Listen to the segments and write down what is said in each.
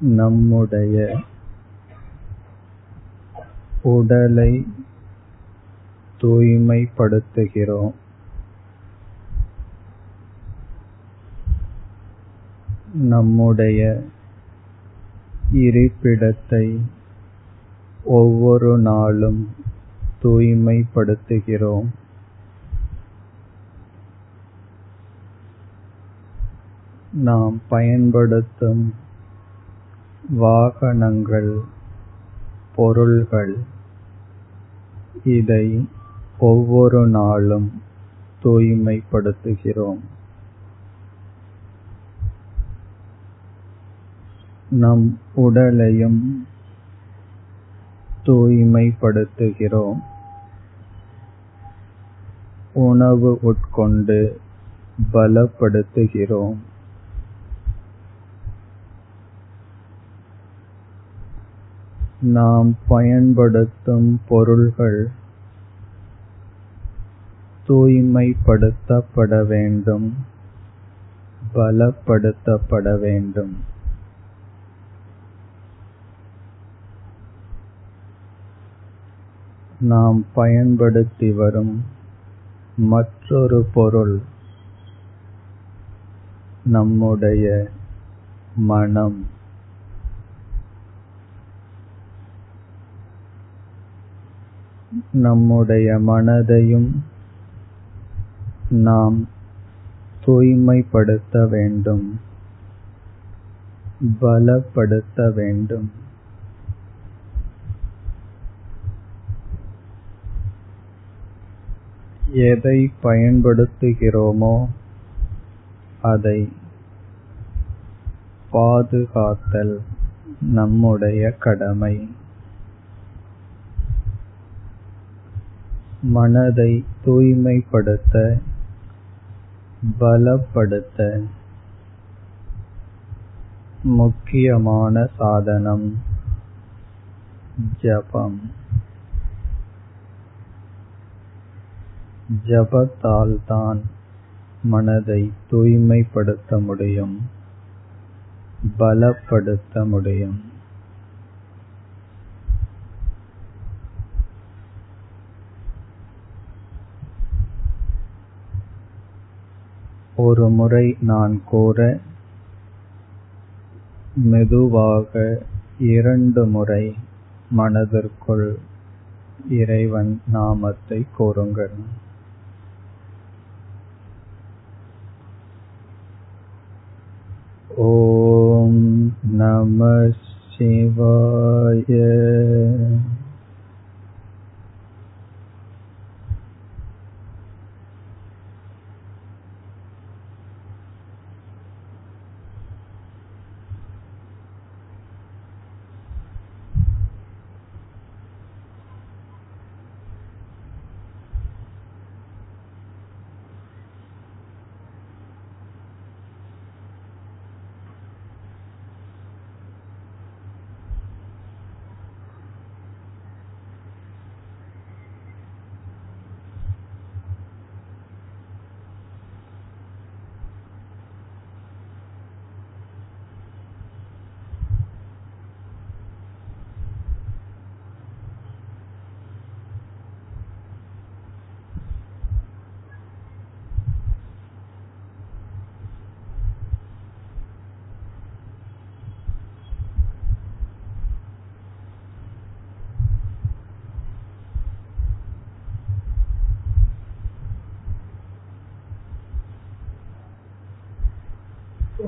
நம்முடைய உடலை தூய்மைப்படுத்துகிறோம். நம்முடைய இருப்பிடத்தை ஒவ்வொரு நாளும் தூய்மைப்படுத்துகிறோம். நாம் பயன்படுத்தும் வாகனங்கள் பொருள்கள் இதை ஒவ்வொரு நாளும் தூய்மைப்படுத்துகிறோம். நம் உடலையும் தூய்மைப்படுத்துகிறோம். உணவு உட்கொண்டு பலப்படுத்துகிறோம். நாம் பயன்படுத்தும் பொருள்கள் தூய்மைப்படுத்தப்பட வேண்டும் பலப்படுத்தப்பட வேண்டும். நாம் பயன்படுத்தி வரும் மற்றொரு பொருள் நம்முடைய மனம். நம்முடைய மனதையும் நாம் தூய்மைப்படுத்த வேண்டும். பலப்படுத்த வேண்டும். எதை பயன்படுத்துகிறோமோ அதை பாதுகாத்தல் நம்முடைய கடமை. மனதை தூய்மைப்படுத்த பலப்படுத்த முக்கியமான சாதனம் ஜபம். ஜபத்தால்தான் மனதை தூய்மைப்படுத்த முடியும் பலப்படுத்த முடியும். ஒரு முறை நான் கூற மெதுவாக இரண்டு முறை மனதிற்குள் இறைவன் நாமத்தை கூறுங்கள். ஓம் நம சிவாய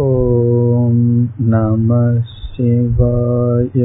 ॐ நம சிவாய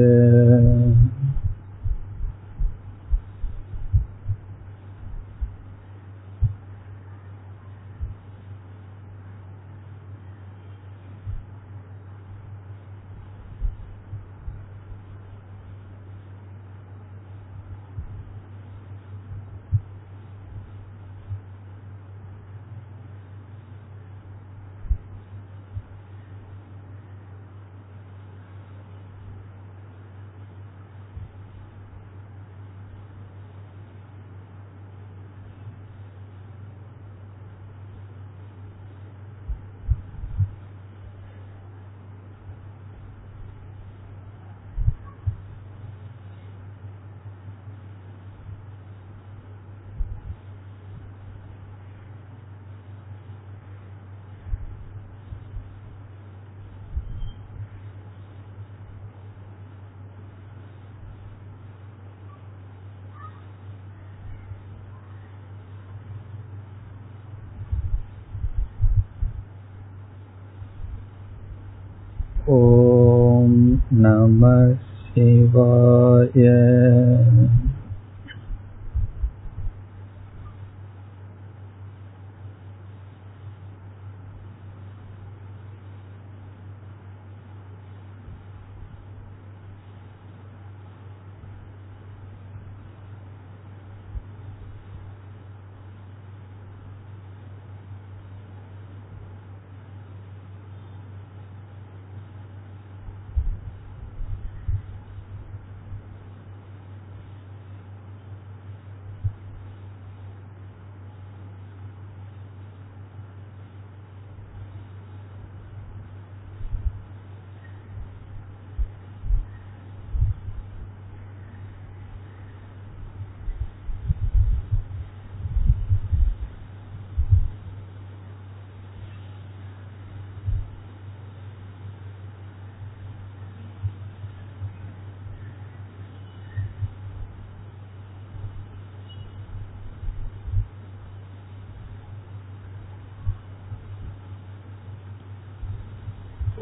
ॐ नमः शिवाय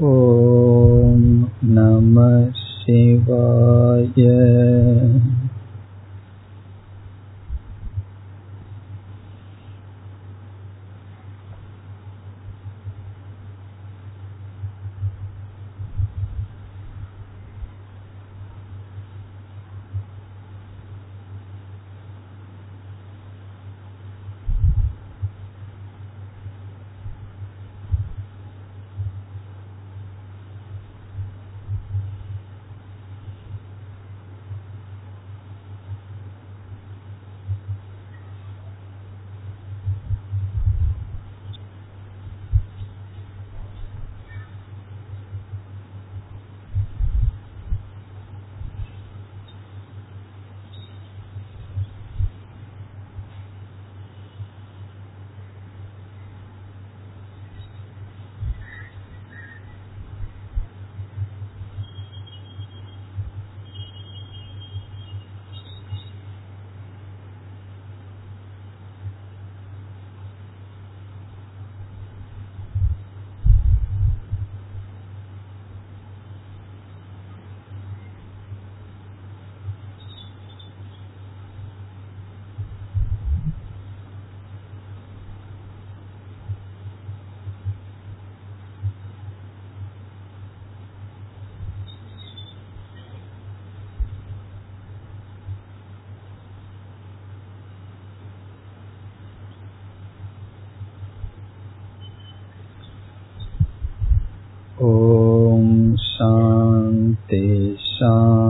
ॐ नमः शिवाय सा